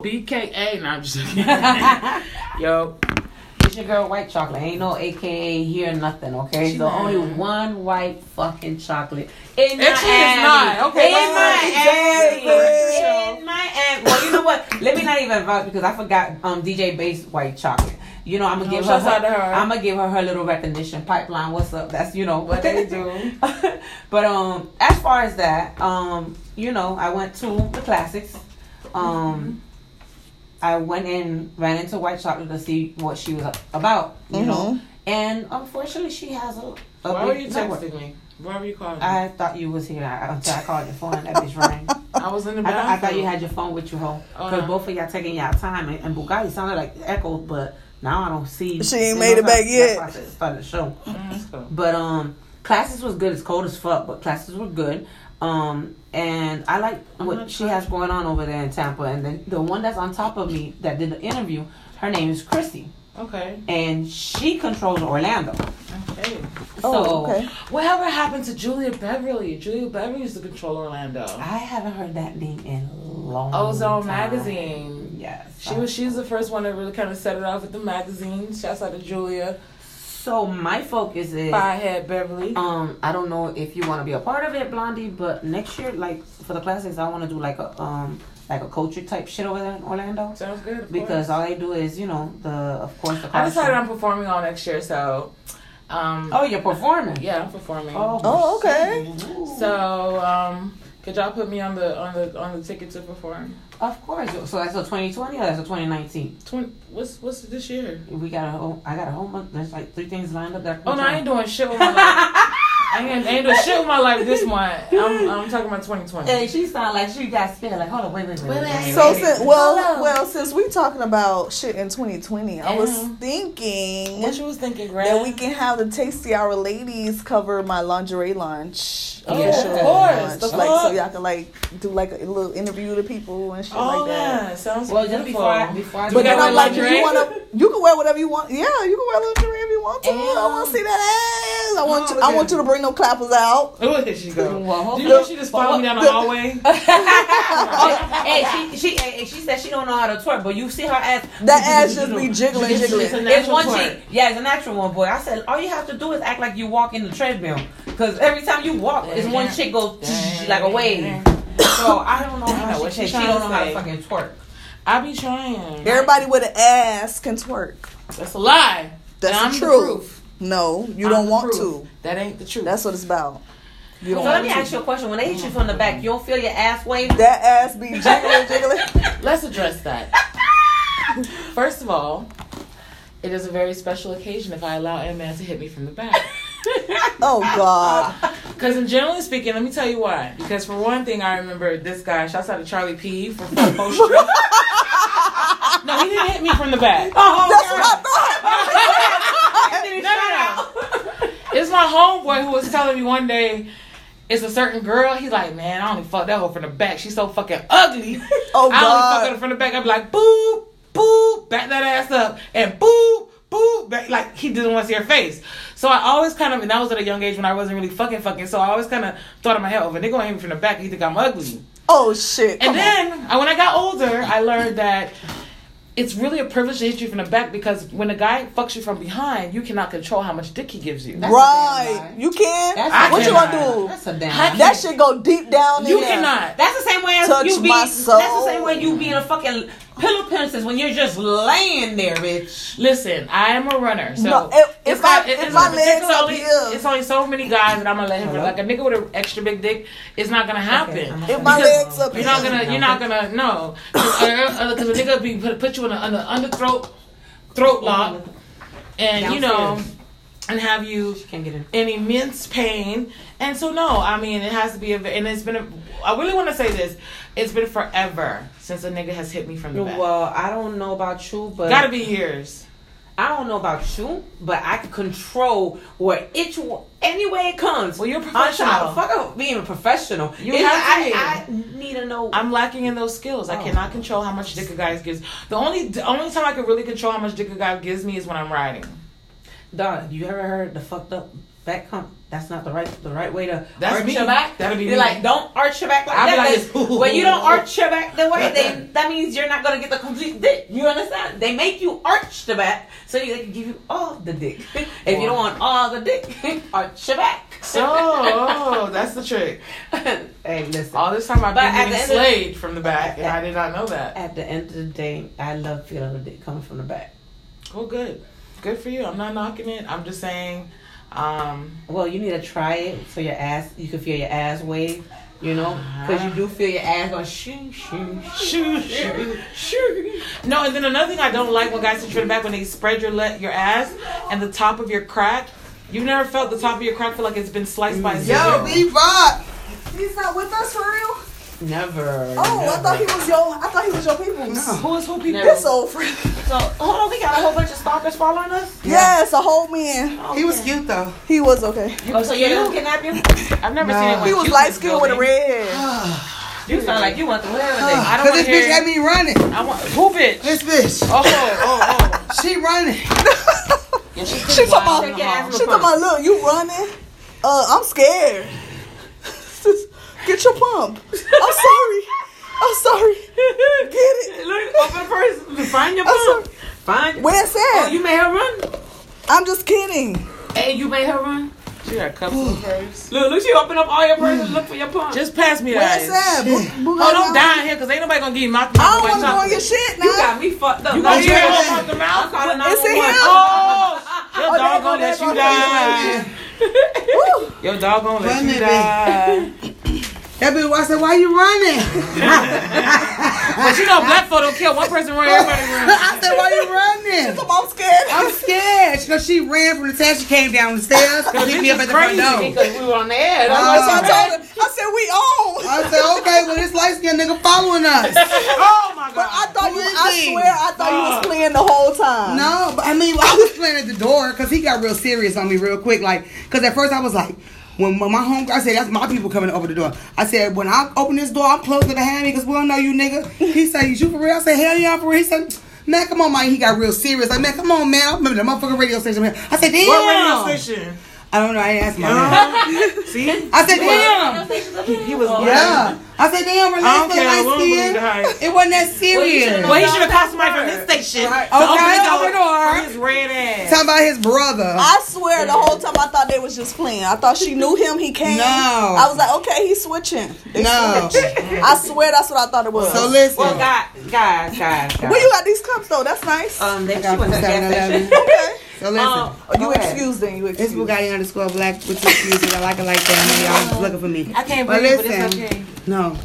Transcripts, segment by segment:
BKA. No, I'm just kidding. Yo, It's your girl White Chocolate. Ain't no AKA here, nothing, okay? She the lying. only one white fucking chocolate in it's Miami. not. Okay, in let's- Miami. In Miami. Well, you know what? Let me not even vouch because I forgot um DJ Base White Chocolate. You know, I'm gonna No, give her, to her. I'm gonna give her her little recognition pipeline. What's up? That's you know what they do. but um, as far as that, um, you know, I went to the classics. Um, I went in, ran into White Chocolate to see what she was about, you know. And unfortunately, she has a. a Why were big you network. texting me? Why were you calling me? I thought you was here I- until I called your phone. and That bitch rang. I was in the I, bathroom. thought, I thought you had your phone with you, ho. Oh, Because no. both of y'all taking y'all time, and, and Bugatti sounded like echoed, but now I don't see. She ain't made it back yet. why I Start the show. Mm, let's. But um, classes was good. It's cold as fuck, but classes were good. Um, and I like what she has going on over there in Tampa. And then the one that's on top of me that did the interview, her name is Christy, Okay. and she controls Orlando. Okay. Oh, So, okay. Whatever happened to Julia Beverly? Julia Beverly used to control Orlando. I haven't heard that name in long. Ozone time. magazine. Yes, She was she was the first one that really kind of set it off with the magazine. Shouts out to Julia. So my focus is. Firehead Beverly. Um, I don't know if you want to be a part of it, Blondie, but next year, like for the classics, I want to do like a um like a culture type shit over there in Orlando. Sounds good. of because course. all they do is you know the of course the I decided show. I'm performing all next year, so um oh you're performing yeah, I'm performing. Oh, okay. shit. So um could y'all put me on the on the on the ticket to perform? Of course so that's a 2020 or that's a 2019 Twenty what's what's this year? we got a whole I got a whole month there's like three things lined up that Oh no, I ain't doing shit with my life. I ain't, I ain't doing shit with my life this month. I'm I'm talking about 2020. Hey, she sound like she got scared. Like, hold on, wait, wait, wait. wait, wait, So wait. since well, well, since we talking about shit in 2020, I was thinking What you was thinking, Greg? that we can have the Tasty Hour ladies cover my lingerie launch. Oh, official of course, launch. Like so y'all can like do like a little interview to people and shit Oh like that. yeah, sounds well, just beautiful. before I, before I You But then I'm like, lingerie? you wanna, you can wear whatever you want. Yeah, you can wear lingerie if you want to. I want to see that ass. I want Oh, you. I want you to bring no clappers out. Oh, here she go. Well, Do you know she just followed me down the hallway? Oh, hey, she she hey, she said she don't know how to twerk, but you see her ass. That ass just be jiggling, It's, jiggling. it's, a it's natural one twerk. cheek. Yeah, it's a natural one, boy. I said all you have to do is act like you walk in the treadmill, because every time you walk, it's one chick goes like a wave. So I don't know how know she she she don't know how to to fucking twerk. I be trying. Everybody with an ass can twerk. That's a lie. That's and the I'm truth. Proof. No, you I'm don't want proof. to. That ain't the truth. That's what it's about. You So don't let want me to. ask you a question. When they hit you from the back, you don't feel your ass wave? That ass be jiggling, jiggling. Let's address that. First of all, it is a very special occasion if I allow a man to hit me from the back. Oh God. Because, in generally speaking, let me tell you why. Because, for one thing, I remember this guy, shouts out to Charlie P. for Full Post Street. No, he didn't hit me from the back. Oh, That's what I thought. No, no, no. It's my homeboy who was telling me one day it's a certain girl. He's like, man, I only fuck that hoe from the back. She's so fucking ugly. Oh I only fuck her from the back. I'd be like, boop, boop, back that ass up, and boop, boop, back. Like he didn't want to see her face. So I always kind of, and that was at a young age when I wasn't really fucking fucking. So I always kind of thought in my head, oh, if a nigga gonna hit me from the back, he think I'm ugly. Oh shit. And on. then I, when I got older, I learned that it's really a privilege to hit you from the back because when a guy fucks you from behind, you cannot control how much dick he gives you. That's Right. You can. That's what a you damn gonna do? That's a damn. How lie. That shit go deep down You in there. cannot. That's the same way as Touch you be. my That's the same way you be in a fucking pillow princess when you're just laying there, bitch. Listen, I am a runner, so No, if- it's if I- not- it- if my a legs particular- up only- here- It's only so many guys that I'm gonna let him Hello? like a nigga with an extra big dick. It's not gonna happen. Okay, I'm If my legs up You're not gonna. You're not gonna. No, because uh, uh, uh, a nigga be put, put you in a, in under throat throat lock, and you know, and have you Can't get in. in immense pain. And so no, I mean it has to be a and it's been a I really want to say this. It's been forever since a nigga has hit me from the back. Well, I don't know about you, but Gotta be years. I don't know about you, but I can control where each any way it comes. Well, you're On professional. fuck up being a professional. You It's- have to. I, I need to know. I'm lacking in those skills. I Oh. cannot control how much dick a guy gives. The only the only time I can really control how much dick a guy gives me is when I'm riding. Don, you ever heard the fucked up back come That's not the right the right way to That's arch me. your back. That'll be You're me. like, don't arch your back like be that. like when you don't arch your back the way, they that means you're not gonna get the complete dick. You understand? They make you arch the back so you, they can give you all the dick. If you don't want all the dick, arch your back. So, oh, that's the trick. hey, listen. All this time I've But been at getting the slayed from the back, and I did not know that. At the end of the day, I love feeling the dick coming from the back. Well, good. Good for you. I'm not knocking it. I'm just saying, um, Well, you need to try it so your ass, you can feel your ass wave. You know, because you do feel your ass going shoo shoo shoo, shoo, shoo. No, and then another thing I don't like when guys sit from the back when they spread your le- your ass and the top of your crack. You've never felt the top of your crack feel like it's been sliced by a scissor. Yo, Bebop. He's not with us for real. Never. Oh, I thought he was your. I thought he was your people. Who is who people? Never. His old friend. So hold on, we got a whole bunch of stalkers following us. Yes, a whole man. He was cute though. He was okay. Oh, so you didn't kidnap you? I've never No. seen anyone. He was cute light skinned with a red hair. You sound like you went through everything. I don't Cause want this to bitch had me running. I want who bitch? This bitch. Oh, oh, oh. She running. Yeah, she She talking about. Take your ass She talking about. Look, you running. Uh, I'm scared. Just Get your pump. I'm sorry. I'm sorry. Get it. Look, open first. Find your I'm pump. sorry. Find. Where's Oh, that? you made her run. I'm just kidding. Hey, you made her run. She got cups in her purse. Look, look, she open up all your purses and look for your pump. Just pass me Where's that. that? Bu- Oh, don't die here, cause ain't nobody gonna give you mouth to I mouth don't want to go on your shit now. you got me fucked up. You No, gonna you hear got- it mouth to I'm mouth? calling It's in 911. Oh, your Oh, dog gonna let you die. Your dog gonna let Run you that die. That bitch, I said, why you running? But you know, black folk don't kill one person run, everybody run. I said, why you running? I'm scared. I'm scared. She, she ran from the stairs. She came down the stairs. Picked me up at the front crazy. door. Because we were on the air. That's why So oh. I I told her. I said we own. I said, okay, well, this light skinned nigga following us. Oh my God. But I thought you. I Really? swear, I thought you was uh. playing the whole time. No, but I mean, I was playing at the door because he got real serious on me real quick. Like, because at first I was like, when, when my home, I said, that's my people coming over the door. I said, when I open this door, I'm closing the me because we don't know you, nigga. He said, you for real? I said, hell yeah, I'm for real. He said, man, come on, man. He got real serious. Like, man, come on, man. I remember the motherfucking radio station. Man. I said, damn. What radio station? I don't know. I didn't ask my man. See? I said, damn. He was Yeah. I said, damn, I don't relax, care. Light skin. It wasn't that serious. Well, he should have called somebody from his station. to Okay, open the open the door. His red ass. Talking about his brother. I swear, the whole time I thought they was just playing. I thought she knew him. He came. No. I was like, okay, he's switching. They No. switch. I swear, that's what I thought it was. So listen. Well, guys, guys, guys, guys. Where you got these cups though? That's nice. Um, they, got went to 7-Eleven. okay. So listen. Um, Oh, you excuse then. You It's. Bugatti underscore black with two excuses. I like it like that. Y'all looking for me. I can't But but listen, it's okay. no.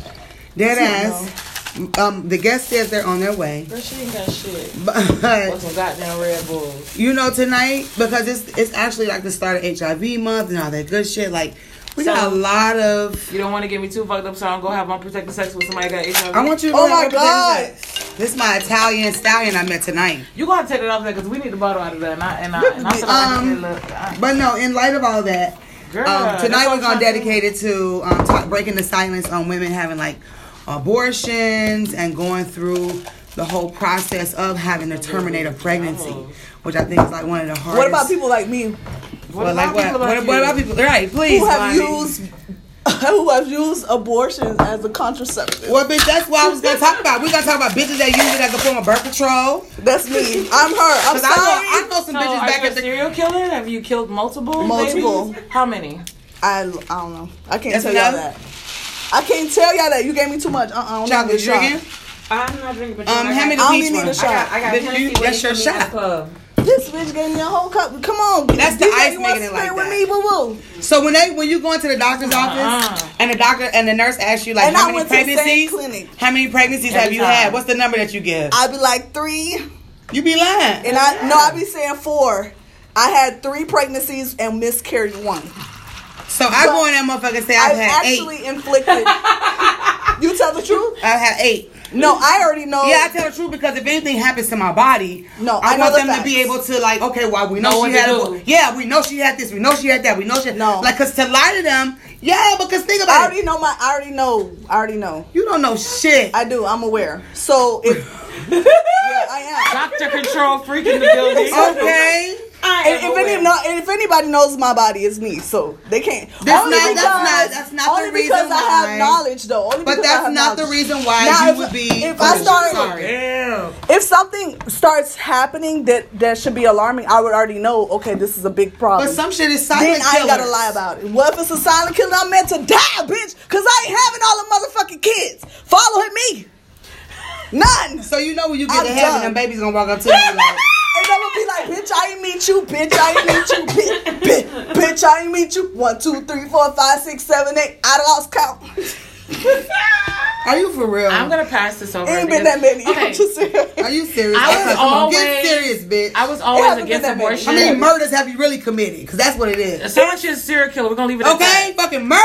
Dead ass. Um, the guest says they're on their way. Girl, she ain't got shit. But some goddamn Red Bulls? you know, tonight, because it's it's actually like the start of HIV month and all that good shit, like we got a lot of You don't want to get me too fucked up, so I don't go have unprotected sex with somebody that got HIV. I want you to Oh know my what God. represents that. This is my Italian stallion I met tonight. You gonna take it off there because we need the bottle out of there, and I and I and I feel like I Um, need to look. But no, in light of all that, Girl, um, tonight we're gonna trying to dedicate it to um, talk, breaking the silence on women having like abortions and going through the whole process of having to terminate a pregnancy, which I think is like one of the hardest. What about people like me What Well, like about what? people What, what about people? Right, please. who have Lonnie. used who have used abortion as a contraceptive? Well, bitch, that's what I was gonna talk about. We're gonna talk about bitches that use it as a form of birth control. That's me. I'm her. I'm Cause I know. I know some So, bitches are back you a at the. serial killer? Have you killed multiple? Multiple. babies? How many? I, I don't know. I can't That's tell y'all that. I can't tell y'all that. You gave me too much. Uh uh I don't Chocolate need drinking. I'm not drinking, but Um, I how got- many I don't peach need a shot. I got, I got Bitch, you- that's your me at shot. Club. This bitch gave me a whole cup. Come on. That's the ice you making it like with that. me, boo boo. So when they when you go into the doctor's uh-huh. office Uh-uh. and the doctor and the nurse asks you like And how I many went to the same pregnancies, how many pregnancies Every have you time. had? What's the number that you give? I'd be like three, You be lying. and I no, I be saying four. I had three pregnancies and miscarried one. So I But go in that motherfucker and say I've I've had actually eight. inflicted. you tell the truth? I've had eight. No, I already know. Yeah, I tell the truth because if anything happens to my body, No, I, I know want the them to be able to like, okay, well, we know, Know she had do. a, yeah, we know she had this, we know she had that, we know she No. like, cause to lie to them, yeah, because think about I about already it, know my. I already know. I already know. you don't know shit. I do. I'm aware. So if yeah, I am. Doctor control freak in the building. okay, I and if, any, no, if anybody knows my body, it's me. So they can't. That's only not- because, that's not- that's not the only reason because I why. have knowledge, though. Only But that's have not the reason why Now, you if- would be. if I start- sorry. Damn. If something starts happening that that should be alarming, I would already know. Okay, this is a big problem. But some shit is silent then I ain't gotta lie about it. What if it's a silent killer? I'm meant to die, bitch, because I ain't having all the motherfucking kids following me. None. So you know when you get I'm to heaven, done. them babies gonna walk up to you like, And I'm gonna be like, bitch, I ain't meet you, bitch, I ain't meet you, bitch, bitch, bitch, I ain't meet you. One, two, three, four, five, six, seven, eight. I lost count. "Are you for real? I'm gonna pass this over. It ain't been that many. Okay. I'm just saying. Are you serious? I was Okay, always get serious, bitch. I was always against been many. abortion. How many murders have you really committed? Because that's what it is. Someone she's a serial killer. We're gonna leave it at Okay, that. fucking murderer.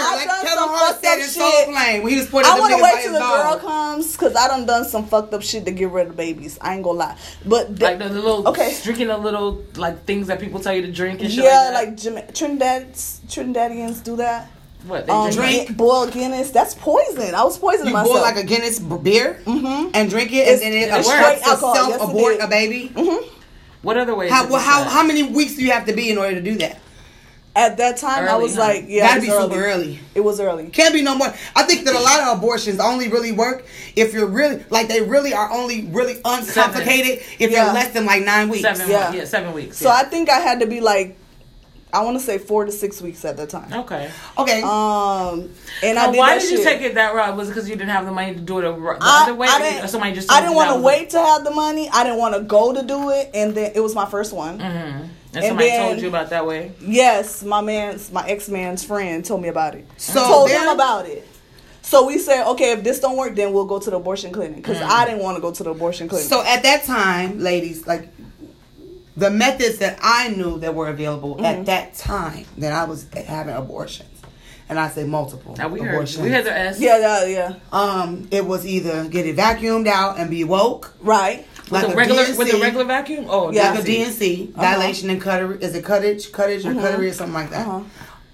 I've like done Kevin some Hart fucked said up in Soul shit. Plane when he was putting I want to wait by till his the girl comes because I done done some fucked up shit to get rid of babies. I ain't gonna lie, but th- Like the, the little Okay. drinking the little like things that people tell you to drink and shit. yeah, like, like Jama- Trinidad's Trinidadians do that. That. what they Um, drink. Drink. boiled Guinness. That's poison. I was poisoning You myself. boil like a Guinness b- beer Mhm. and drink it, It's- and then it it's obstructs straight alcohol. itself Yes, abort a baby. What other ways? How is well, how how many weeks do you have to be in order to do that? At that time, I was huh? like, yeah, Gotta it be was super early. It was early. Can't be no more. I think that a lot of abortions only really work if you're really like they really are only really uncomplicated if Yeah. you're less than like nine weeks. Seven. Yeah. Yeah. seven weeks. So yeah. I think I had to be like, I want to say four to six weeks at that time. Okay. Okay. Um, and I did why that did you shit. take it that route? Was it because you didn't have the money to do it the the I, other way? I or didn't, somebody just I didn't want to was- wait to have the money. I didn't want to go to do it, and then it was my first one. Mhm. And, And somebody then- told you about that way. Yes, my man's, my ex man's friend told me about it. So told then- him about it. So we said, okay, if this don't work, then we'll go to the abortion clinic because Mm. I didn't want to go to the abortion clinic. So at that time, ladies, like the methods that I knew that were available Mm-hmm. at that time that I was having abortions, and I say multiple Now we heard. abortions. We heard the S. yeah, yeah, yeah, um, it was either get it vacuumed out and be woke, right. With like the a regular D&C, with the regular vacuum. Oh, Yeah. like a D&C, Uh-huh. dilation and cuttery. Is it cuttage, cuttage or cuttery or something like that? Uh-huh.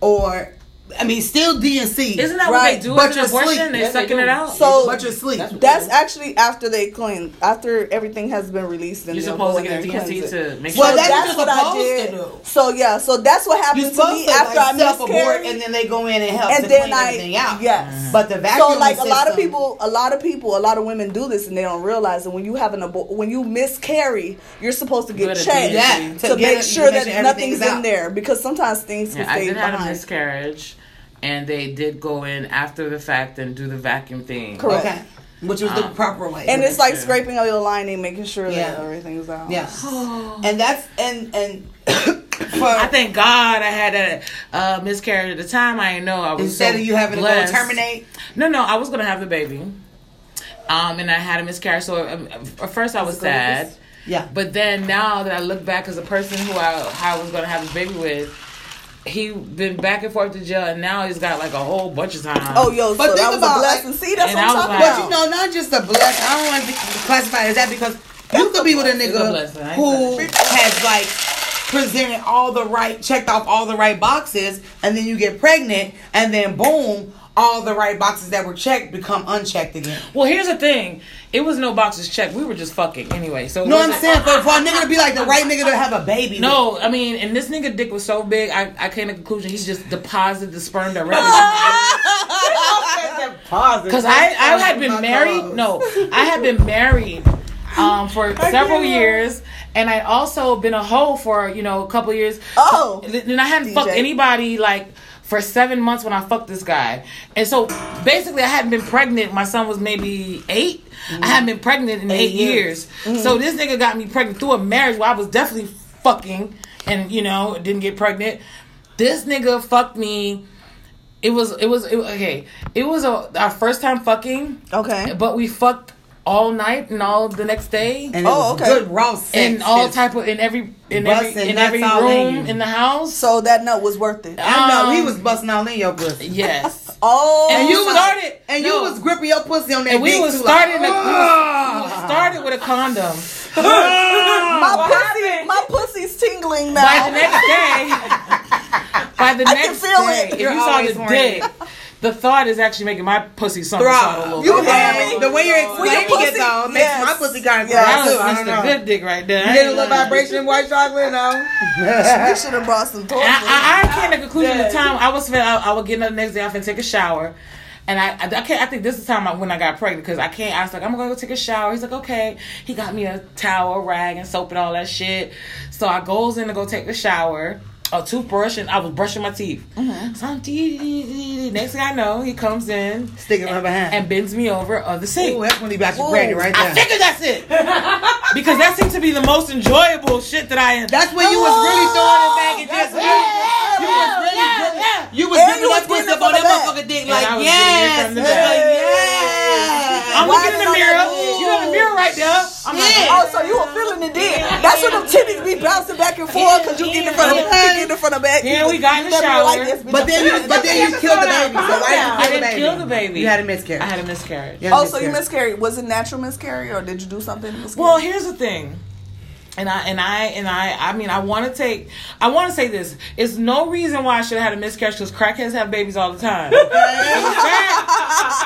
Or I mean, still D&C. Isn't that Right. what they do But with you're an abortion? asleep. They're Yeah, they sucking do. it out. So- but you're asleep. That's That's actually after they clean, after everything has been released. And You're supposed to get a D&C to make Well, sure. that's that's what what I did. So yeah, so that's what You're happened to me to after like, I self-abort miscarried. and then they go in and help and to then clean I everything out. yes. Mm-hmm. But the vacuum so like a lot of people, a lot of people, a lot of women do this and they don't realize that when you have an abo- when you miscarry, you're supposed to get Good at checked to, to make sure that nothing's in there because sometimes things can Yeah, I stay did have a behind. miscarriage, and they did go in after the fact and do the vacuum thing. Correct. Okay. Which was the Um, proper way. and it's like Sure. scraping out your lining, making sure that Yeah. everything's out. yeah. and that's and and for I thank God I had a uh, miscarriage at the time. I didn't know I was instead so of you having blessed. to go terminate. No, no, I was gonna have the baby, um, and I had a miscarriage. So um, at first I was sad, Yeah. but then now that I look back as a person who I how I was gonna have a baby with, he been back and forth to jail, and now he's got like a whole bunch of time. Oh, yo, But so think that was about, a blessing. like- See, that's And what I I'm was talking like- about. But you know, not just a blessing. I don't want to classify it as that because you could be with a It's a nigga blessing. I ain't who has like presented all the right, checked off all the right boxes, and then you get pregnant, and then boom, all the right boxes that were checked become unchecked again. Well, here's the thing. It was no boxes checked. We were just fucking anyway. So No, I'm wasn't- saying for, for a nigga to be like the right nigga to have a baby. No, I mean, and this nigga dick was so big, I, I came to the conclusion he's just deposited the sperm directly. Because I, I had been married. No, I had been married um, for several years, and I also been a hoe for you know a couple years. Oh. and I hadn't fucked anybody like for seven months when I fucked this guy, and so basically I hadn't been pregnant. My son was maybe 8 I hadn't been pregnant in eight, years. Mm-hmm. So this nigga got me pregnant through a marriage where I was definitely fucking, and you know didn't get pregnant. This nigga fucked me. It was it was it, okay. It was a, our first time fucking, Okay. but we fucked all night and all the next day And Oh, okay. good raw sex. in all type of in every in every in every all in room in the house. So that note was worth it. I know he Um, was busting all in your pussy. Yes, Oh, and you was- started And no. you was gripping your pussy on that and we was too, starting like, a, we was, we started with a condom. my pussy, my pussy's tingling now. By the next day, by the I next day, it. if You're you saw the horny. dick, the thought is actually making my pussy something Throb. a little You bit. hear Yeah, me? The way you're When your it though makes yes. my pussy kind of Yes. That was too. I don't Mr. know. Good Dick right there. You I get a ain't little vibration in white chocolate, no? We should have brought some toys. I, I, I came to the conclusion the time I was fin- I, I would get up the next day off and take a shower. And I, I, I can't. I think this is the time I, when I got pregnant because I can't. I was like, I'm gonna go take a shower. He's like, okay. He got me a towel, rag, and soap and all that shit. So I goes in to go take the shower. A toothbrush and I was brushing my teeth. Mm-hmm. So I'm dee, dee, dee, dee. next thing I know, he comes in Sticking my behind. and bends me over on the sink. Ooh, that's when he got you pregnant right there. I figured that's it because that seemed to be the most enjoyable shit that I. That's when you was really oh, throwing it back and just you was really yeah, gripping- yeah. you was you that twist up on that the back. motherfucking dick like I was getting it yes, from the nigga, back. yes. I'm looking in the Why did I mirror. like- You know the mirror right there. I'm like, Shit. Oh, so you were feeling it then. That's when them titties be bouncing back and forth because you get in front of you get in front of the back. Yeah, we got in the Never shower. like this. But then you, but then you killed the baby. So why did you I kill the didn't baby? kill the baby. You had a miscarriage. I had a miscarriage. Had a Oh, so you miscarried? Was it natural miscarriage or did you do something? to miscarry? Well, here's the thing. And I and I and I I mean I want to take I want to say this. It's no reason why I should have had a miscarriage because crackheads have babies all the time. the fact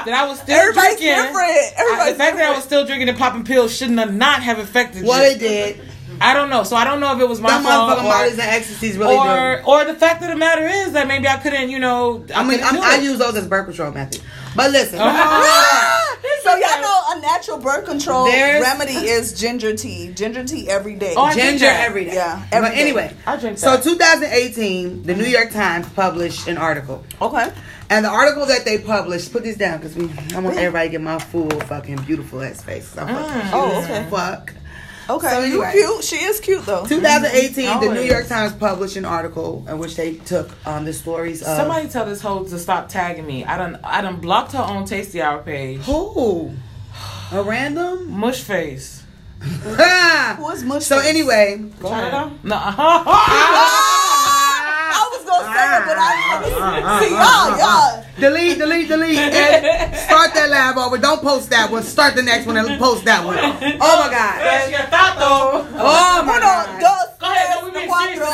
that I was still Everybody's drinking, different. I- the fact that I was still drinking and popping pills should not have not have affected Well, you. it did. I don't know. So I don't know if it was my Them fault motherfucking or, and ecstasies really or do. or the fact of the matter is that maybe I couldn't, you know. I mean, I'm, I use those as birth control method. But listen, Ah! so y'all know a natural birth control There's- remedy is ginger tea. Ginger tea every day. Oh, ginger every day. Yeah, every but day. anyway, I drink so 2018, the New York Times published an article. okay. And the article that they published, put this down because we, I want everybody to get my full fucking beautiful ass face. I'm Mm. cute Oh, okay. Fuck. Okay. So you anyway. cute. She is cute though. 2018, the New York Times published an article in which they took um, the stories of Somebody tell this hoe to stop tagging me. I done I done blocked her on Tasty Hour page. who a random. Mush face. Who is mush? so anyway, Go ahead. No. I was gonna say it, but I see y'all, uh-huh. y'all. delete, delete, delete, and start that lab over. Don't post that one. Start the next one and post that one. Oh my god. That's your thought though. Oh my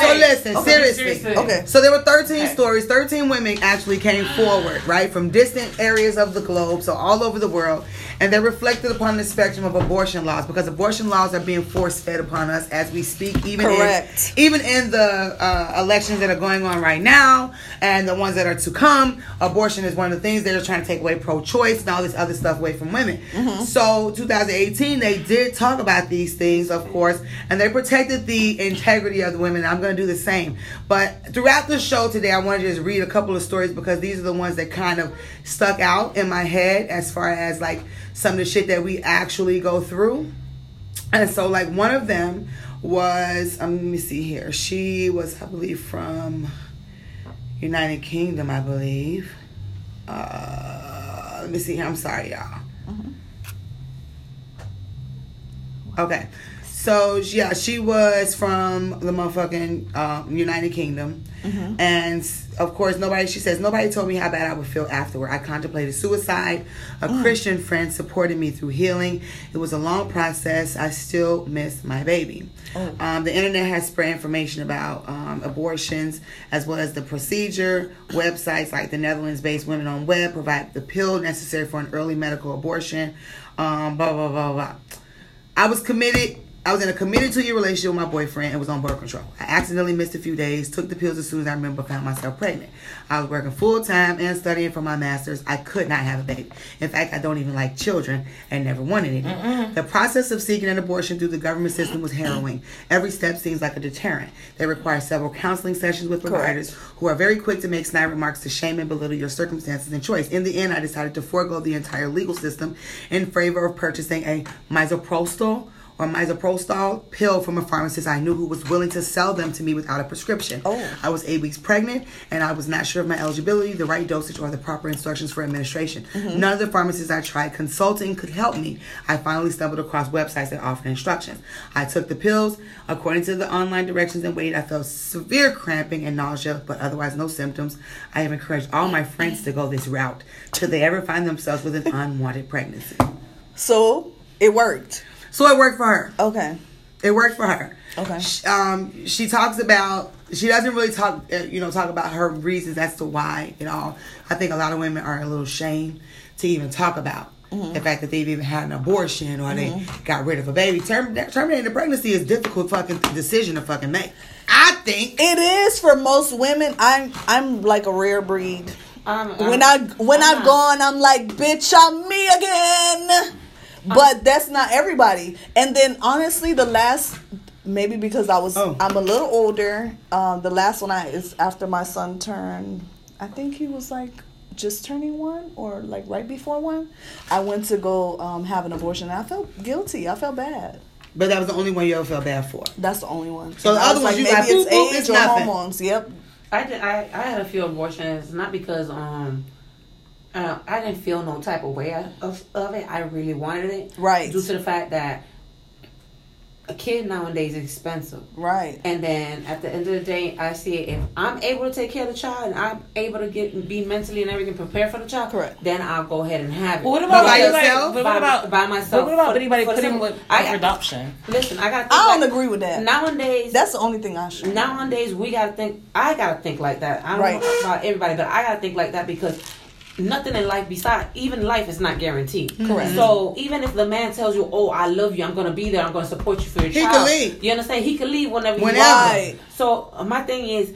So listen, Okay, seriously. seriously. Okay. So there were 13 Okay. stories. 13 women actually came forward, right, from distant areas of the globe, so all over the world, and they reflected upon the spectrum of abortion laws because abortion laws are being force fed upon us as we speak, even Correct. in even in the uh, elections that are going on right now and the ones that are to come. Abortion is one of the things they're trying to take away pro-choice and all this other stuff away from women. So 2018, they did talk about these things, of course, and they protected the integrity of the women. I'm going to do the same. But throughout the show today, I want to just read a couple of stories because these are the ones that kind of stuck out in my head as far as like some of the shit that we actually go through. And so, like, one of them was, um, let me see here. She was, I believe, from United Kingdom, I believe. Uh, let me see here. I'm sorry, y'all. Okay. So yeah, she was from the motherfucking um, United Kingdom, and of course, nobody. She says nobody told me how bad I would feel afterward. I contemplated suicide. A Christian friend supported me through healing. It was a long process. I still miss my baby. Um, the internet has spread information about um, abortions as well as the procedure. Websites like the Netherlands-based Women on Web provide the pill necessary for an early medical abortion. Um, blah blah blah blah. I was committed. I was in a committed two year relationship with my boyfriend and was on birth control. I accidentally missed a few days, took the pills as soon as I remember, found myself pregnant. I was working full time and studying for my master's. I could not have a baby. In fact, I don't even like children and never wanted any. The process of seeking an abortion through the government system was harrowing. Every step seems like a deterrent. They require several counseling sessions with providers who are very quick to make snide remarks to shame and belittle your circumstances and choice. In the end, I decided to forego the entire legal system in favor of purchasing a misoprostol or misoprostol pill from a pharmacist I knew who was willing to sell them to me without a prescription. Oh. I was eight weeks pregnant and I was not sure of my eligibility, the right dosage, or the proper instructions for administration. Mm-hmm. None of the pharmacists I tried consulting could help me. I finally stumbled across websites that offered instructions. I took the pills. According to the online directions and waited, I felt severe cramping and nausea, but otherwise no symptoms. I have encouraged all my friends to go this route should they ever find themselves with an unwanted pregnancy. So it worked. So it worked for her. Okay. It worked for her. Okay. Sh- Um, she talks about. She doesn't really talk, uh, you know, talk about her reasons as to why and all. I think a lot of women are a little ashamed to even talk about Mm-hmm. the fact that they've even had an abortion or they got rid of a baby. Term- terminating a pregnancy is a difficult fucking decision to fucking make. I think. It is for most women. I'm I'm like a rare breed. Um, when I when I'm I've gone, I'm like, bitch, I'm me again. But that's not everybody. And then honestly, the last maybe because I was Oh. I'm a little older. Um, the last one I is after my son turned. I think he was like just turning one or like right before one. I went to go um, have an abortion. And I felt guilty. I felt bad. But that was the only one you ever felt bad for. That's the only one. So the And I other was ones you like, maybe boop, boop, it's it's age or nothing. hormones. Yep. I, did, I I had a few abortions, not because um uh, I didn't feel no type of way of, of it. I really wanted it, Right. Due to the fact that a kid nowadays is expensive, Right. and then at the end of the day, I see if I'm able to take care of the child and I'm able to get be mentally and everything prepared for the child, Correct. Then I'll go ahead and have it. But what about by anybody- yourself? But by, what about by myself? What about For- anybody for the putting with, I- with adoption? Listen, I got. I don't agree with that. Nowadays, That's the only thing I should. nowadays we gotta think i gotta think like that i don't Right. know about everybody but i gotta think like that because nothing in life besides even life is not guaranteed mm-hmm. Correct. so even if the man tells you oh i love you i'm gonna be there i'm gonna support you for your He child can leave. you understand he can leave whenever, Whenever. he Right. so my thing is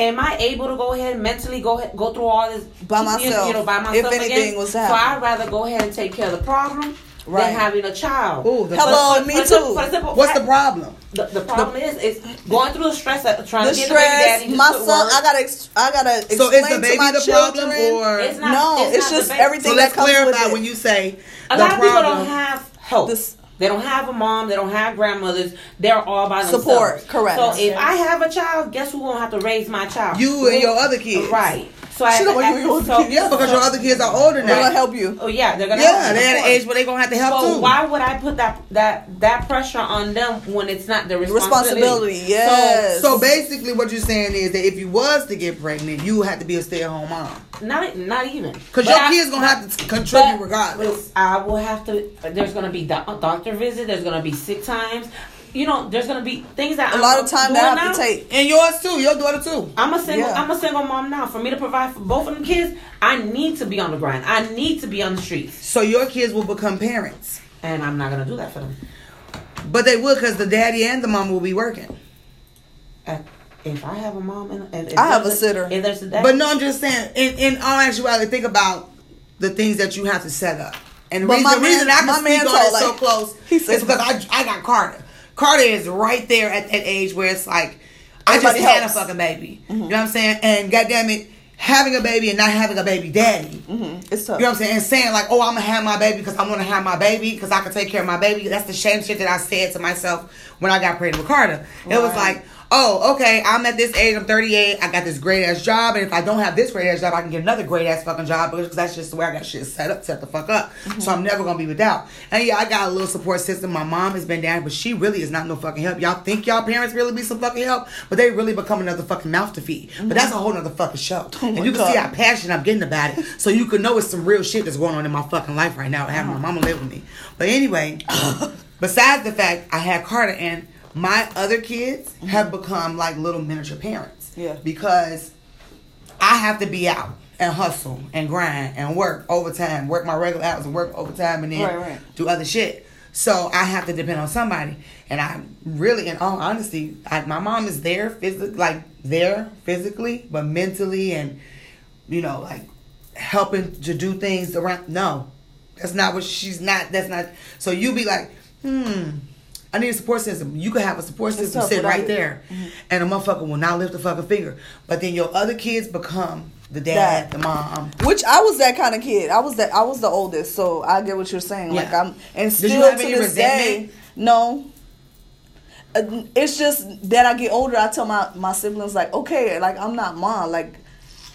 Am I able to go ahead and mentally go ahead, go through all this By myself, You know, by myself. if anything again. was to so. I'd rather go ahead and take care of the problem Right. than having a child. Ooh, the Hello, For- me for too. for the simple What's the problem? The, the problem is, is going through the stress of trying the to get the baby stress, daddy to my son. work. I gotta, ex- I gotta So explain is the to my the children. problem, or It's not- no, it's it's, not just everything so let's comes with clarify it. when you say a the lot of people don't have help. This- they don't have a mom. They don't have grandmothers. They're all by themselves. Support, correct. So if I have a child, guess who gonna have to raise my child? You and your other kids. Right. So I, She don't want I, you and your so, kids. Yeah, because your other kids are older now. They're gonna help you. Oh yeah, they're gonna. Yeah, help me, they're at an age where they're gonna have to help So too. why would I put that that that pressure on them when it's not their responsibility? Responsibility, yes. So basically, what you're saying is that if you was to get pregnant, you would have to be a stay-at-home mom Not not even because your I- kids gonna have to contribute But- regardless. but I will have to. There's gonna be doc- doctor visit. There's gonna be sick times. You know, there's gonna be things that A I'm lot of time doing that I now. have to take. And yours too, your daughter too. I'm a single. Yeah. I'm a single mom now. For me to provide for both of them kids, I need to be on the grind. I need to be on the streets, So your kids will become parents, and I'm not gonna do that for them. but they will, because the daddy and the mom will be working. Uh, If I have a mom and, and if I have there's a sitter. if there's a dad, But no, I'm just saying. In in all actuality, think about the things that you have to set up. And the But reason, my the reason man- I can my speak on told, it so close he is said- because I I got Carter. Carter is right there at that age where it's like I just had a fucking baby. You know what I'm saying? And goddamn it, having a baby and not having a baby daddy. Mhm. It's tough. You know what I'm saying? And saying like, oh, I'm gonna have my baby because I want to have my baby because I can take care of my baby. That's the same shit that I said to myself when I got pregnant with Carter. It was like, oh, okay, I'm at this age. I'm 38. I got this great ass job, and if I don't have this great ass job, I can get another great ass fucking job because that's just the way I got shit set up, set the fuck up. Mm-hmm. So I'm never gonna be without. And yeah, I got a little support system. My mom has been down, but she really is not no fucking help. Y'all think y'all parents really be some fucking help, but they really become another fucking mouth to feed. But that's a mm-hmm. whole nother fucking show. Oh and you can see God. how passionate I'm getting about it. So you can know it's some real shit that's going on in my fucking life right now. Having my uh-huh. mama live with me. But anyway, besides the fact I had Carter and my other kids have become like little miniature parents. Yeah. Because I have to be out and hustle and grind and work overtime, work my regular hours and work overtime and then Right, right. do other shit. So I have to depend on somebody. And I really, in all honesty, I, my mom is there, physically, like there physically, but mentally and, you know, like helping to do things around. No, that's not what she's not. That's not. So you be like, hmm. I need a support system. You could have a support system tough sit right there, and a motherfucker will not lift a fucking finger. But then your other kids become the dad, Dad. the mom. Which I was that kind of kid. I was that. I was the oldest, so I get what you're saying. Like I'm, and still to this day, no. Uh, It's just that I get older. I tell my my siblings like, okay, like I'm not mom. Like,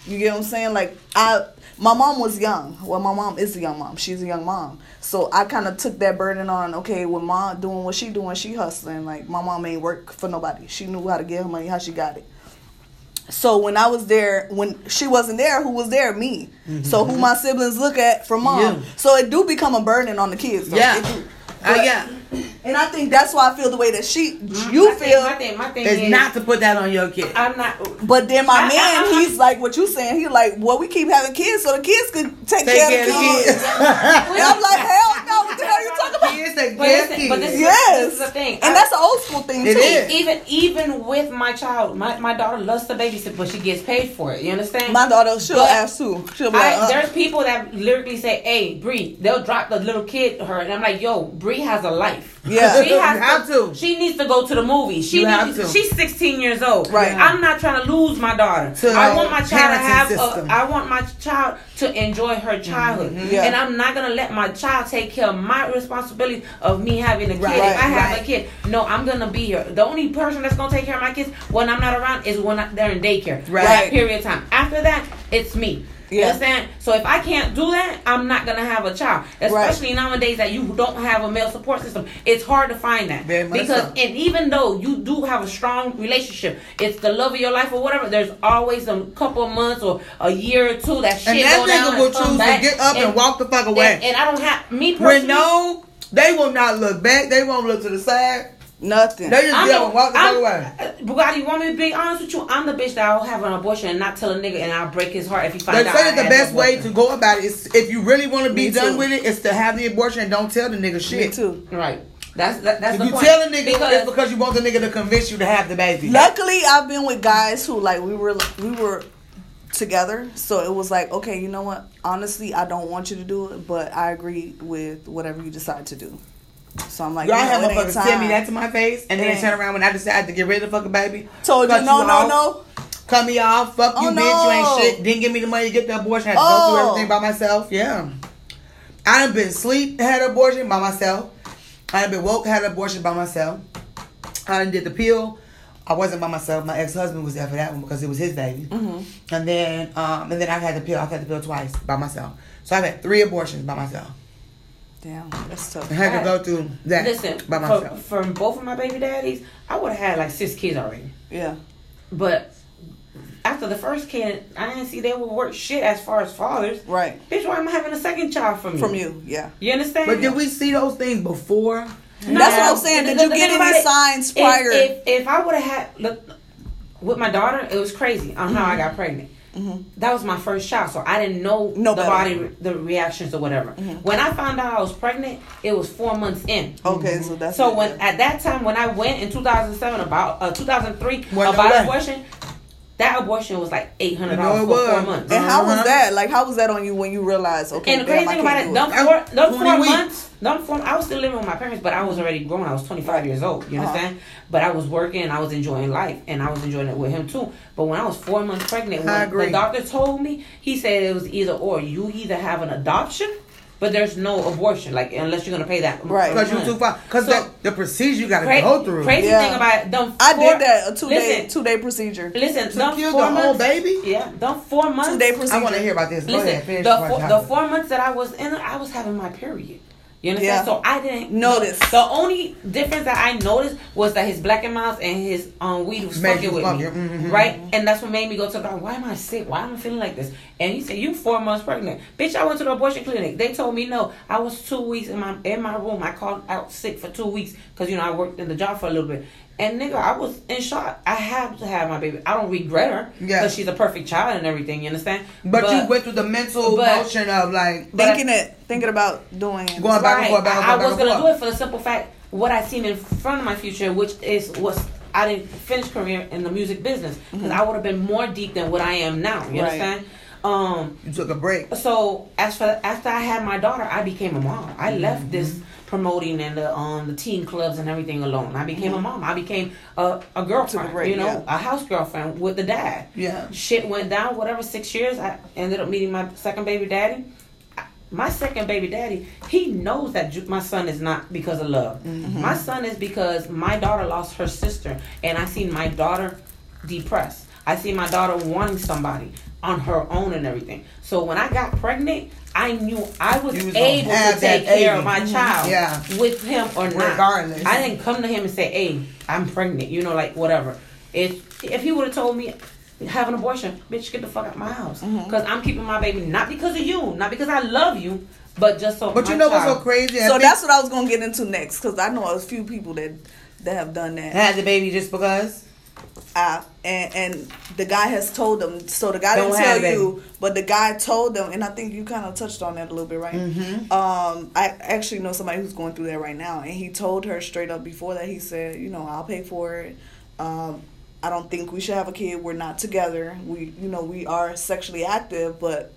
you get what I'm saying? Like I, my mom was young. Well, my mom is a young mom. She's a young mom. So I kind of took that burden on. Okay, with mom doing what she doing, she hustling. Like my mom ain't work for nobody. She knew how to get her money, how she got it. So when I was there, when she wasn't there, who was there? Me. So who my siblings look at for mom. You. So it do become a burden on the kids. though. Yeah. Uh, yeah. And I think that's why I feel the way that she My you thing- feel. my thing, my thing It's is not to put that on your kid. I'm not. But then my I- I- man, I- he's like what you saying. He like, well, we keep having kids so the kids could take, Take care, care of the kids. kids. and I'm like, hell no, what the hell are you talking about? Kids take But care of but this kids. is, Yes, this is the thing. and I- that's an old school thing It too. is. even even with my child, my, my daughter loves to babysit, but she gets paid for it. You understand? My daughter, she'll But ask too. She'll be like, I, uh, there's people that literally say, "Hey, Bree," they'll drop the little kid to her, and I'm like, "Yo, Bree has a life. Yeah. she has have to. She needs to go to the movies. She needs, to. She's 16 years old. Right. I'm not trying to lose my daughter. To I want my child to have. A, I want my child to enjoy her childhood, mm-hmm. Yeah. and I'm not gonna let my child take care of my responsibility of me having a kid. Right, if I have right. a kid, no, I'm gonna be here. The only person that's gonna take care of my kids when I'm not around is when I, they're in daycare. Right. That period of time. After that, it's me. You Yeah. understand? So if I can't do that, I'm not gonna have a child. Especially nowadays that you don't have a male support system. It's hard to find that. Because so. and even though you do have a strong relationship, it's the love of your life or whatever, there's always a couple of months or a year or two that shit And that go down nigga will and choose to get up and walk the fuck away. And, and I don't have me When no, they will not look back. They won't look to the side. Nothing. They just I'm get the- walk the I'm- fuck away. uh, Bugatti, you want me to be honest with you? I'm the bitch that I'll have an abortion and not tell a nigga and I'll break his heart if he They finds out. say I that the best way to go about it is if you really want to be Me done too. with it, is to have the abortion and don't tell the nigga Me shit. too. Right. That's that, that's If the you point. tell a nigga, because it's because you want the nigga to convince you to have the baby. Luckily, I've been with guys who like we were we were together, so it was like, okay, you know what? Honestly, I don't want you to do it, but I agree with whatever you decide to do. So I'm like, Y'all have ain't motherfuckers tell me that to my face, and then turn around when I decide to get rid of the fucking baby. Told you no, you no, no. Cut me off. Fuck you, Oh, bitch. no. You ain't shit. Didn't give me the money to get the abortion. Had to go Oh. through everything by myself. Yeah. I done been sleep, had an abortion by myself. I done been woke, had an abortion by myself. I done did the pill. I wasn't by myself. My ex husband was there for that one because it was his baby. Mm-hmm. And then, um, and then I had the pill. I've had the pill twice by myself. So I've had three abortions by myself. Damn, that's tough. I had to go through that listen, by for, myself. from both of my baby daddies, I would have had like six kids already. Yeah, But after the first kid, I didn't see they would work shit as far as fathers. right. Bitch, why am I having a second child from you? From you, yeah. You understand? But did we see those things before? That's what I'm saying. Did you get any signs if- prior? If, if, I would have had look with my daughter, it was crazy on how I got pregnant. That was my first child, so I didn't know Mm-hmm. No the better. body, the reactions or whatever. Mm-hmm. When I found out I was pregnant, it was four months in. okay, so that's So when at that time when I went in 2007 about uh, 2003 Well, no about abortion, that abortion was like eight hundred dollars for was. four months. and how was Uh-huh. that? Like, how was that on you when you realized? Okay, And the crazy I thing about can't it, do them four, was them four weeks. months, them four, I was still living with my parents, but I was already grown. I was 25 years old. You Uh-huh. understand? But I was working, I was enjoying life, and I was enjoying it with him too. But when I was four months pregnant, when the doctor told me, he said it was either or. You either have an adoption, but there's no abortion, like unless you're gonna pay that. Right. Because you're too far. Because So- the procedure you got to Cra- go through. Crazy Yeah. thing about it, them I did that a two day two day procedure. Listen, To them kill four the whole baby? Yeah, them four months. Two day procedure. I want to hear about this. Go Listen, ahead. The four, the four months that I was in, I was having my period. You understand? Yeah. So I didn't Notice. The, the only difference that I noticed was that his black and mouth and his um weed was Made fucking with me. Mhm. right? And that's what made me go to the doctor. Why am I sick? Why am I feeling like this? And he said, "You four months pregnant, bitch." I went to the abortion clinic. They told me no. I was two weeks in my in my room. I called out sick for two weeks because you know I worked in the job for a little bit. And nigga, I was in shock. I have to have my baby. I don't regret her Yeah. because she's a perfect child and everything. You understand? But, you went through the mental but- motion of like but- thinking it, thinking about doing it. Going back and forth, back and I, I was gonna do it for the simple fact what I seen in front of my future, which is was I didn't finish career in the music business because I would have been more deep than what I am now. You Right. understand? Um. you took a break. So as for after I had my daughter, I became a mom. I left this promoting and the um the teen clubs and everything alone. I became a mom. I became a a girlfriend. you know, yeah. a house girlfriend with the dad Yeah. shit went down, whatever, six years, I ended up meeting my second baby daddy. My second baby daddy, he knows that ju- my son is not because of love. My son is because my daughter lost her sister, and I seen my daughter depressed. I see my daughter wanting somebody on her own and everything. So when I got pregnant, I knew I was, was able to take care baby. of my child Yeah. with him or not. Regardless. I didn't come to him and say, "Hey, I'm pregnant," you know, like whatever. If if he would have told me have an abortion, bitch, get the fuck out my house, Mm-hmm. because I'm keeping my baby not because of you, not because I love you. But just so. But you know what's so crazy? I So think that's what I was gonna get into next because I know a few people that that have done that. had the baby just because. Uh, and and the guy has told them. So the guy Don't didn't tell it. you, but the guy told them, and I think you kind of touched on that a little bit, right? Mm-hmm. Um, I actually know somebody who's going through that right now, and he told her straight up before that. He said, you know, I'll pay for it. Um, I don't think we should have a kid. We're not together. We, you know, we are sexually active, but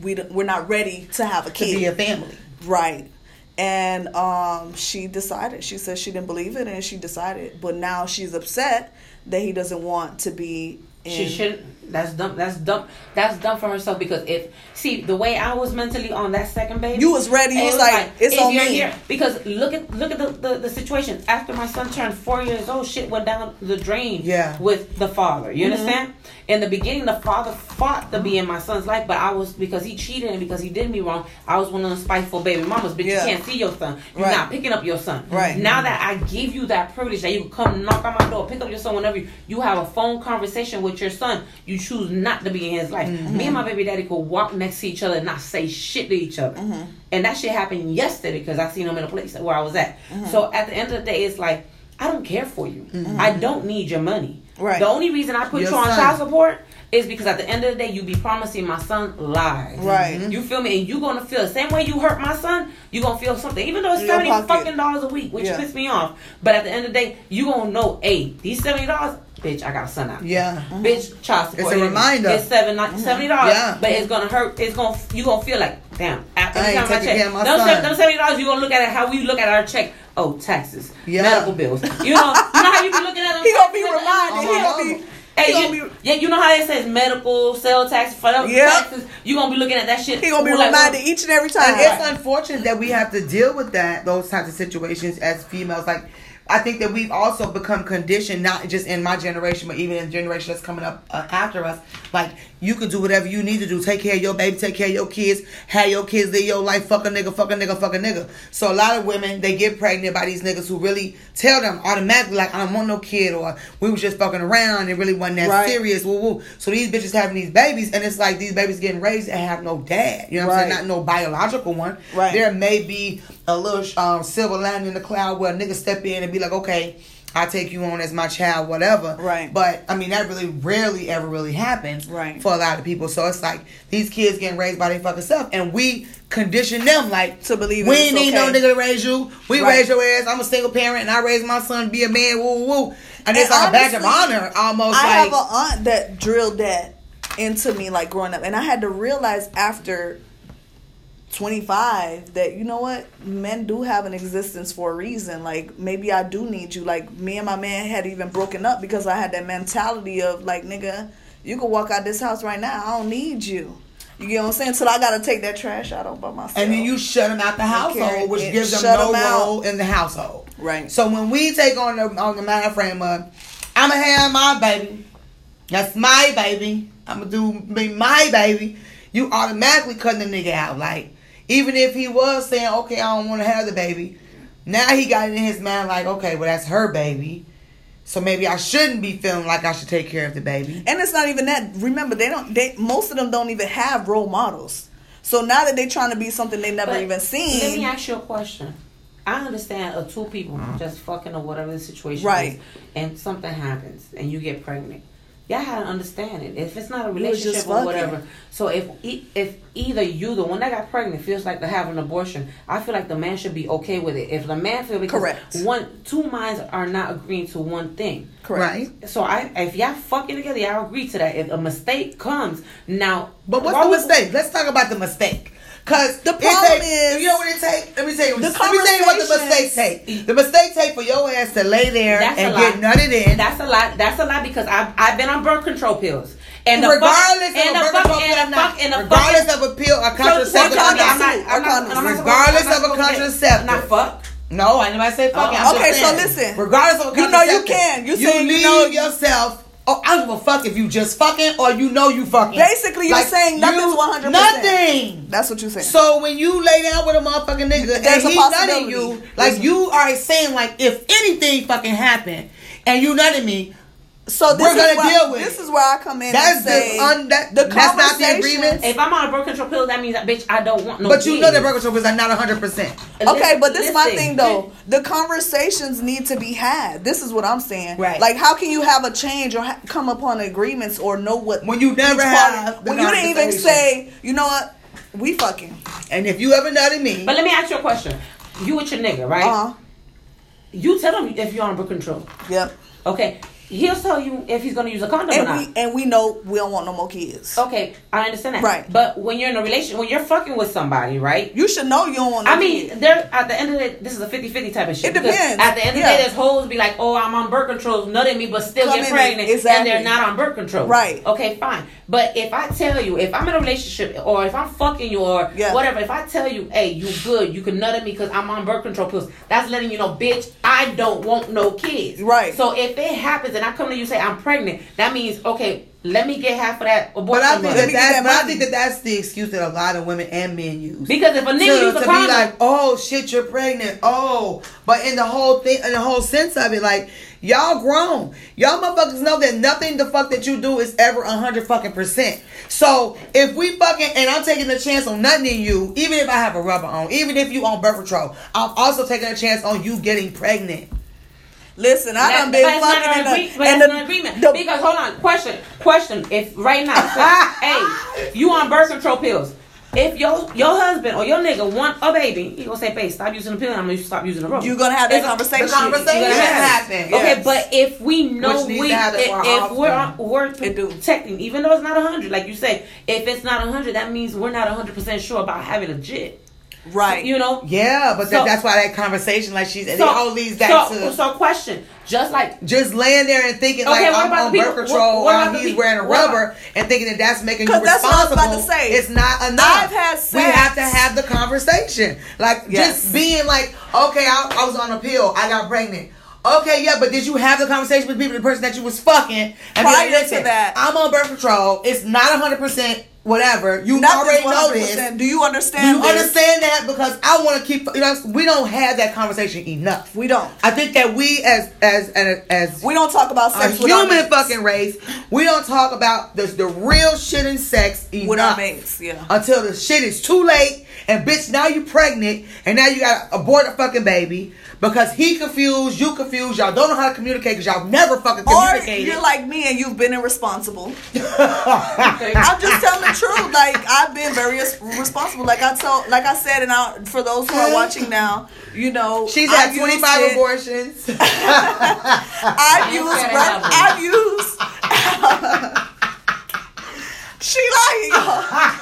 we don't- we're not ready to have a To kid. be a family. Right. And um, she decided. She said she didn't believe it, and she decided. But now she's upset that he doesn't want to be. In, She shouldn't. That's dumb. That's dumb. That's dumb for herself because if see the way I was mentally on that second baby, You was ready. You it was like, it's on me. here because look at look at the, the the situation after my son turned four years old, shit went down the drain. Yeah. with the father. You Mm-hmm. understand? In the beginning, the father fought to be in my son's life, but I was because he cheated and because he did me wrong. I was one of the spiteful baby mamas. But Yeah. you can't see your son. You're Right. not picking up your son. Right. Now that I give you that privilege that you can come knock on my door, pick up your son whenever you, you have a phone conversation with your son, you choose not to be in his life. Mm-hmm. Me and my baby daddy could walk next to each other and not say shit to each other. Mm-hmm. And that shit happened yesterday because I seen him in a place where I was at. Mm-hmm. So at the end of the day, it's like, I don't care for you. I don't need your money. Right. The only reason I put Your you on son. child support is because at the end of the day, you be promising my son lies. Right. Mm-hmm. You feel me? And you gonna feel the same way you hurt my son. You gonna feel something, even though it's your seventy pocket. fucking dollars a week, which Yeah. pisses me off. But at the end of the day, you gonna know, hey, these seventy dollars, bitch, I got a son out. Yeah. Mm-hmm. Bitch, child support. It's a reminder. It's seven mm-hmm. seventy dollars. Yeah. But it's gonna hurt. It's gonna you gonna feel like damn. After I every ain't time I taking check, care of my them, son. se- them seventy dollars, you gonna look at it how we look at our check. Oh, taxes, Yeah. medical bills. You know, you know how you be looking at them. He gonna be taxes? reminded. He Oh, gonna be. Hey, he you, gonna be. yeah, you know how it says medical, sales tax, federal Yeah. taxes. You gonna be looking at that shit. He gonna be like, reminded each and every time. And it's unfortunate that we have to deal with that, those types of situations as females. Like, I think that we've also become conditioned, not just in my generation, but even in the generation that's coming up uh, after us. Like, you can do whatever you need to do. Take care of your baby, take care of your kids, have your kids live your life, fuck a nigga, fuck a nigga, fuck a nigga. So a lot of women, they get pregnant by these niggas who really tell them automatically, like, I don't want no kid, or we was just fucking around, it really wasn't that Right. serious, woo woo. So these bitches having these babies, and it's like these babies getting raised and have no dad. You know what I'm saying? Not no biological one. Right. There may be a little um, silver lining in the cloud where a nigga step in and be like, okay, I take you on as my child, whatever. Right. But I mean, that really rarely ever really happens. Right. For a lot of people, so it's like these kids getting raised by their fucking self, and we condition them like To believe we ain't need no okay. nigga to raise you. We Right. raise your ass. I'm a single parent, and I raised my son to be a man. Woo woo. woo. And it's And like a badge of honor, almost I like. have an aunt that drilled that into me like growing up, and I had to realize after 25 that you know what men do have an existence for a reason like maybe i do need you like me and my man had even broken up because i had that mentality of like nigga you can walk out this house right now i don't need you you get what i'm saying so i gotta take that trash out all by myself And then you shut them out the household, which gives them no no 'em out. role in the household. Right. So when we take on the on the mind frame of, I'ma have my baby, that's my baby. I'ma do be my baby. You automatically cutting the nigga out. Like even if he was saying, okay, I don't want to have the baby, now he got it in his mind like, okay, well that's her baby. So maybe I shouldn't be feeling like I should take care of the baby. And it's not even that. Remember, they don't. They most of them don't even have role models. So now that they're trying to be something they never But even seen. Let me ask you a question. I understand uh, two people just fucking or whatever the situation Right. is, and something happens and you get pregnant. Y'all had to understand it. If it's not a relationship or whatever, so if e- if either you, the one that got pregnant, feels like to have an abortion, I feel like the man should be okay with it. If the man feels because Correct. one, two minds are not agreeing to one thing. correct. Right. So I, if y'all fucking together, y'all agree to that. If a mistake comes, now, But what's the would- mistake? Let's talk about the mistake. Cause The problem take- is- you know what it take. Let me tell you. The let me tell you what the mistake take. The mistake take for your ass to lay there That's and get nutted in. That's a lot. That's a lot because I've I've been on birth control pills. And the regardless fuck, of a fuck, birth control fuck, and the regardless of a pill, a contraceptive, I'm not, not. Not, not, not Regardless of a I'm not supposed to get- contraceptive. Not fuck. No, I never say fucking. Oh, okay, so listen. Regardless of a contraceptive, You know you can. You you leave know- yourself. Oh, I don't give a fuck if you just fucking or you know you fucking. Basically, you're saying nothing's 100%. Nothing. That's what you're saying. So when you lay down with a motherfucking nigga There's and he nutting you, like There's- you are saying, like if anything fucking happened and you nutting me, So this We're is gonna where, deal with This it. is where I come in That's and say the un, that, the that's not the conversations- agreement. If I'm on a birth control pill, that means that bitch I don't want no. But you kids. know that birth control pills are not hundred percent. Okay, but this is my thing though. The conversations need to be had. This is what I'm saying. Right. Like, how can you have a change or ha- come upon agreements or know what When you never each have party- the when you didn't even say, you know what, we fucking. And if you ever nutted me, But let me ask you a question. You with your nigga, right? Uh huh. You tell him if you're on birth control. Yep. Okay. He'll tell you if he's gonna use a condom or And not. we and we know we don't want no more kids. Okay, I understand that. Right. But when you're in a relationship, when you're fucking with somebody, right? You should know you don't want. No I mean, kids. there at the end of the day, this is a 50-50 type of shit. It depends. At the end of Yeah. the day, there's hoes be like, oh, I'm on birth control, nutting me, but still Come get pregnant, exactly. and they're not on birth control. Right. Okay, fine. But if I tell you, if I'm in a relationship, or if I'm fucking you, or Yeah. whatever, if I tell you, hey, you good, you can nut at me because I'm on birth control pills, that's letting you know, bitch, I don't want no kids. Right. So if it happens and I come to you and say I'm pregnant, that means okay, let me get half of that abortion but I think that, that's, that but I think that that's the excuse that a lot of women and men use. because if a nigga to, use to a be like, oh shit, you're pregnant. Oh, but in the whole thing, in the whole sense of it, like y'all grown, y'all motherfuckers know that nothing the fuck that you do is ever a hundred fucking percent. So if we fucking and I'm taking a chance on nothing in you, even if I have a rubber on, even if you on birth control, I'm also taking a chance on you getting pregnant. Listen, I That- done been not fucking an in agree- the and it's the, an agreement. the- because hold on, question, question. If right now, hey, you on birth control pills. If your your husband or your nigga want a baby, he gonna say, "Babe, stop using the pill. And I'm gonna stop using the rubber." You're gonna have that It's conversation. The conversation gonna have happen. Okay, Yes. but if we know we if, we're on, we're protecting, even though it's not hundred, like you say, if it's not hundred, that means we're not hundred percent sure about having a jit. Right. You know. Yeah, but So- that, that's why that conversation, like she's, and it all leads back so, to so question, just like just laying there and thinking Okay, like I'm on birth people- control what- what while he's wearing a what about- rubber and thinking that that's making you 'Cause that's what I was responsible. about to say. It's not enough. I've had We have to have the conversation. Like Yes. just being like, okay, I, I was on a pill, I got pregnant. Okay, yeah, but did you have the conversation with people, the person that you was fucking, and be Prior like, to that. I'm on birth control. It's not hundred percent whatever. You Not already know 100%. this. Do you understand? Do you this? understand that? Because I want to keep. You know, we don't have that conversation enough. We don't. I think that we as as as, as We don't talk about sex with human fucking race, we don't talk about the the real shit in sex enough with our mates. Yeah. until the shit is too late. And bitch, now you pregnant, and now you got to abort a fucking baby because he confused, you confused, y'all don't know how to communicate because y'all never fucking Or you're like me and you've been irresponsible. I'm just telling the truth. Like I've been very responsible. Like I told, like I said, and I, for those who are watching now, you know, She's had 25 it. abortions. I've You used. said it birth- happened. I've used. she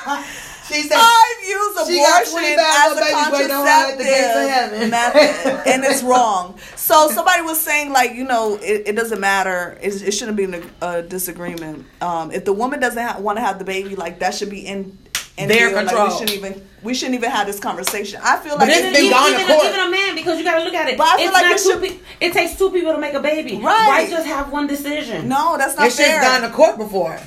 lying. y'all. she said, I've used abortion as a little babies waiting on her at the gates of contraceptive method, and it's wrong. So somebody was saying like, you know, it, it doesn't matter. It, it shouldn't be a, a disagreement. Um, if the woman doesn't ha- want to have the baby, like that should be in. in Their deal. Like, control. we shouldn't even. We shouldn't even have this conversation. I feel like it's it- been even, gone to even, court. even a man because you got to look at it. But I feel it's like not it should- pe- It takes two people to make a baby. Right. Why just have one decision? no, that's not this shit's fair. gone to court before.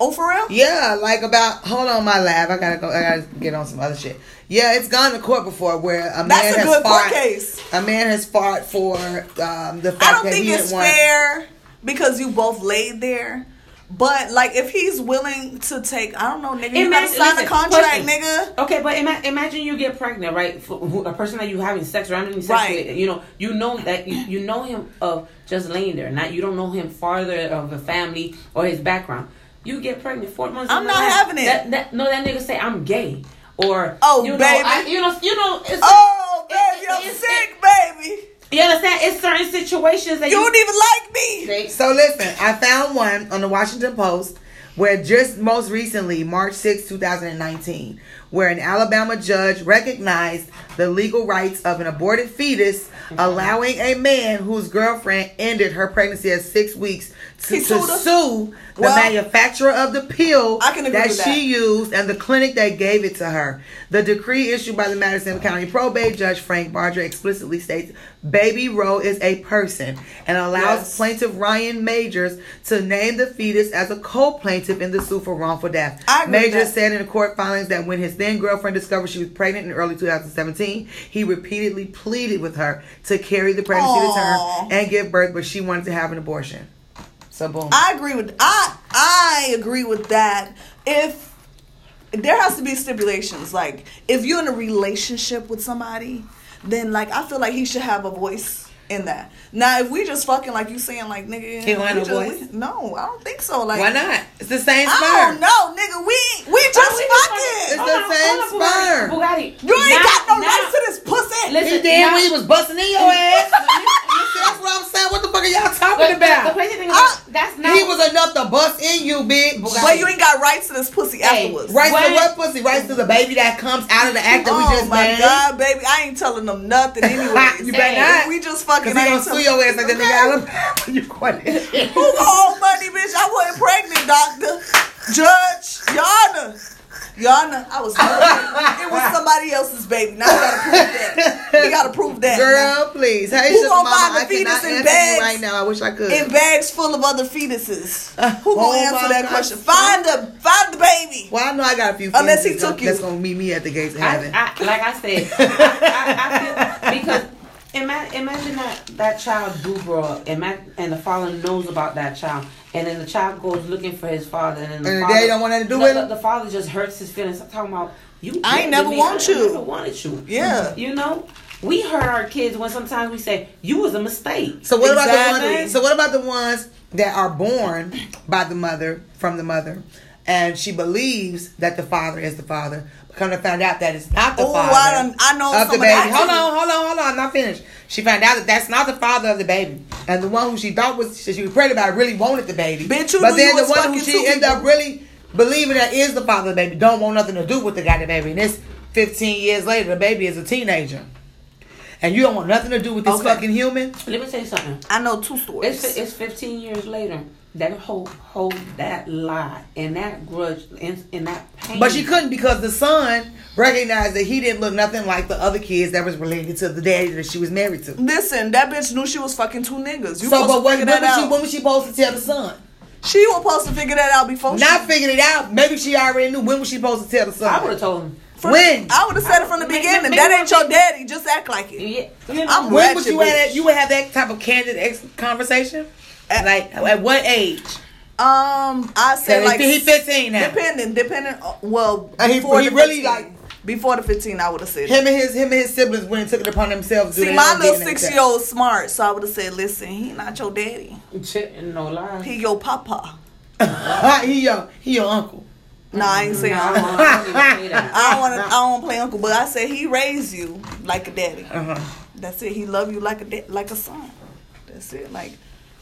It- oh, for real? Yeah, like about hold on my lab. I gotta go. I gotta get on some other shit. Yeah, it's gone to court before where a man That's a has good court fought. case. A man has fought for um, the fact I don't that think he it's didn't want. fair because you both laid there. But like, if he's willing to take, I don't know, nigga, you gotta sign listen, a contract, question. nigga. Okay, but ima- imagine you get pregnant, right? For a person that you having sex or having sex Right. with, you know, you know that you, you know him of just laying there, not you don't know him farther of a family or his background. You get pregnant four months. I'm not life, having it. That, that, no, that nigga say I'm gay or Oh, you know, baby. I, you know, you know. It's, Oh, it- baby, it- I'm it's- sick, baby. You understand? It's certain situations that You you. don't even like me. They- So listen, I found one on the Washington Post where just most recently, March 6, 2019, where an Alabama judge recognized the legal rights of an aborted fetus, allowing a man whose girlfriend ended her pregnancy at six weeks to, to sue the Well, manufacturer of the pill I can agree that she used and the clinic that gave it to her. The decree issued by the Madison County probate judge Frank Barger explicitly states Baby Roe is a person and allows Yes. plaintiff Ryan Magers to name the fetus as a co-plaintiff in the suit for wrongful death. Magers said in the court filings that when his then girlfriend discovered she was pregnant in early 2017, he repeatedly pleaded with her to carry the pregnancy to term and give birth, but she wanted to have an abortion. Boom. I agree with I I agree with that. If there has to be stipulations, like if you're in a relationship with somebody, then like I feel like he should have a voice in that. Now, if we just fucking like you saying, like nigga, He don't have no just- no, I don't think so. Like Why not? It's the same I sperm. don't know, nigga. We we just we just fucking. It's the on, same sperm. Bugatti. Bugatti. You ain't Now- got no now- rights to this pussy. Listen, He did now- when he was busting in your ass. That's what I'm saying. What the fuck are y'all But talking the, the about? crazy thing I- is, uh, that's not. He was enough to bust in you, bitch. But you ain't got rights to this pussy Hey, afterwards. Rights to what pussy? Rights to the baby that comes out of the act that oh we just my made. god, baby, I ain't telling them nothing anyways. You better Hey, not. We just fucking Cause he I gonna ain't sue telling- your ass like that nigga Okay. Alabama. You quit it. Who gon' owe money, bitch? I wasn't pregnant, doctor. Judge, y'all know. I was pregnant. It was somebody else's baby. Now we gotta prove that. We gotta prove that. Girl, please. Hey, Who sugar gonna mama, find the fetus in answer you bags? right now. I wish I could. In bags full of other fetuses. Uh, Who gonna oh answer that God. question? Find the find the baby. well, I know I got a few. Unless he fetuses took you. That's gonna meet me at the gates of I, heaven. I, like I said, I, I, I feel because imagine, imagine that that child do grow up, and and the father knows about that child, and then the child goes looking for his father, and then the And father, don't want to do the, with the, father just hurts his feelings. I'm talking about you. I ain't never me. want I you. never wanted you. Yeah. you know. We hurt our kids when sometimes we say you was a mistake. So what about the ones? So what about the ones that are born by the mother from the mother, and she believes that the father is the father, but come to find out that it's not the Oh, father. I done- I know of the baby. that, Hold on, hold on, hold on. I'm not finished. She found out that that's not the father of the baby, and the one who she thought was she was pregnant by really wanted the baby. Bitch, but then the one who she two ended up really believing that is the father of the baby don't want nothing to do with the guy the baby. And this 15 years later, the baby is a teenager. And you don't want nothing to do with this Okay. fucking human. Let me tell you something. I know two stories. It's it's 15 years later that hold hold that lie and that grudge and, and that pain. But she couldn't because the son recognized that he didn't look nothing like the other kids that was related to the daddy that she was married to. Listen, that bitch knew she was fucking two niggas. You so, but to when, when, was she, when was she supposed to tell the son? She was supposed to figure that out before Not she. figuring it out. Maybe she already knew. When was she supposed to tell the son? I would have told him. From- when? I would have said it from the Maybe- beginning. maybe that ain't your thing- daddy. Just act like it. Yeah, you know, I'm when would you have that? You would have that type of candid ex- conversation? At- like at what age? Um, I So say like he 15 now. depending, depending. uh, Well, Uh, he- before he the really 15. like- before the fifteen. I would have said. Him and his him and his siblings went and took it upon themselves. See, my little six year old smart, so I would have said, "Listen, he not your daddy. Shit, no lie. He your papa." he your he your uncle. Nah, I ain't saying. No, I I don't, I don't even say that. don't want to. I don't want to play uncle, but I said he raised you like a daddy. Uh-huh. That's it. He love you like a da- like a son. That's it. Like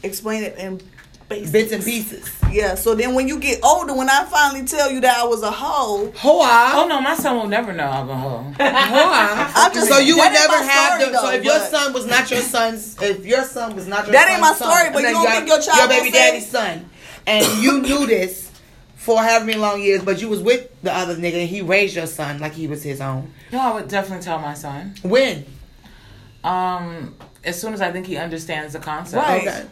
explain it in basics. Bits and pieces. Yeah. So then when you get older, when I finally tell you that I was a hoe, Hoa. Oh no, my son will never know I'm a hoe. Hoa. I'm just- so you would never have story, them. So if your son was not your son's, if your son was not your That ain't my story, son, but you don't your- think your child your gonna baby say- daddy's son, and you knew this for however many long years, but you was with the other nigga and he raised your son like he was his own. No, I would definitely tell my son. When? Um, as soon as I think he understands the concept. Right. Okay.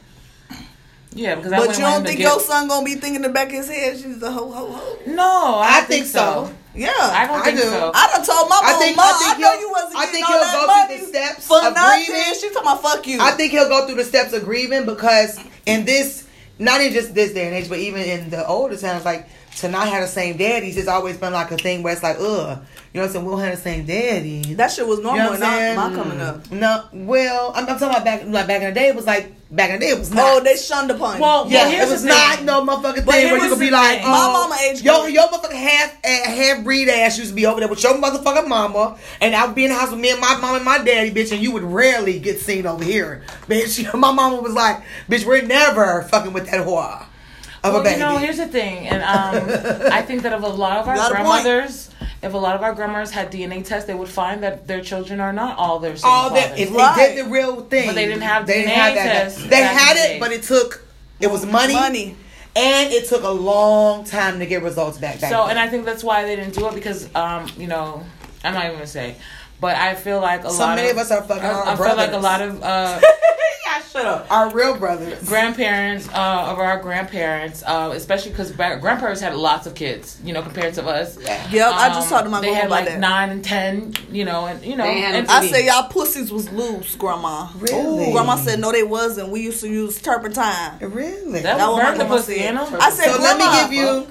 Yeah, because I but you don't think get- your son gonna be thinking in the back of his head she's a hoe hoe hoe. No, I, I don't think so. Yeah. I don't I think do. so. I done told my I mom, think- Mom, I I, know you wasn't I think all he'll that go money through the steps for of nothing. grieving. She talking about fuck you. I think he'll go through the steps of grieving because in this, not in just this day and age, but even in the older times, like to not have the same daddies, it's always been like a thing where it's like, ugh, you know what I'm saying? We don't have the same daddy. that shit was You know normal when I'm my coming up. Mm. No, well, I'm, I'm talking about back like back in the day. It was like back in the day. It was not. Oh, they shunned upon. Well, yeah, well, it was not no motherfucking But thing where you could be like, thing. My oh, mama age yo, your motherfucking half half breed ass used to be over there with your motherfucking mama, and I would be in the house with me and my mom and my daddy, bitch, and you would rarely get seen over here, bitch. My mama was like, bitch, we're never fucking with that whore of well, a baby. you know, here's the thing, and um, I think that if a lot of our Got a point. grandmothers, if a lot of our grandmothers had DNA tests, they would find that their children are not all their same all that if Right. they did the real thing, But they didn't have they didn't DNA have that. tests They had it, day. but it took it was money, Money. and it took a long time to get results back. back So, then. and I think that's why they didn't do it because, um, you know, I'm not even gonna say, but I feel like a So lot many of of us are fucking I, our I feel like a lot of uh, yeah, Shut up. Our real brothers. grandparents uh, of our grandparents, uh, especially because grandparents had lots of kids, you know, compared to us. Yep, I just Um, talked to my They had like that. nine and ten, you know, and you know, and I said y'all pussies was loose, grandma. Really? Grandma said no, they wasn't. We used to use turpentine. Really? that That would was the my grandma pussy, said. you know. I said, So let me grandma, give you- I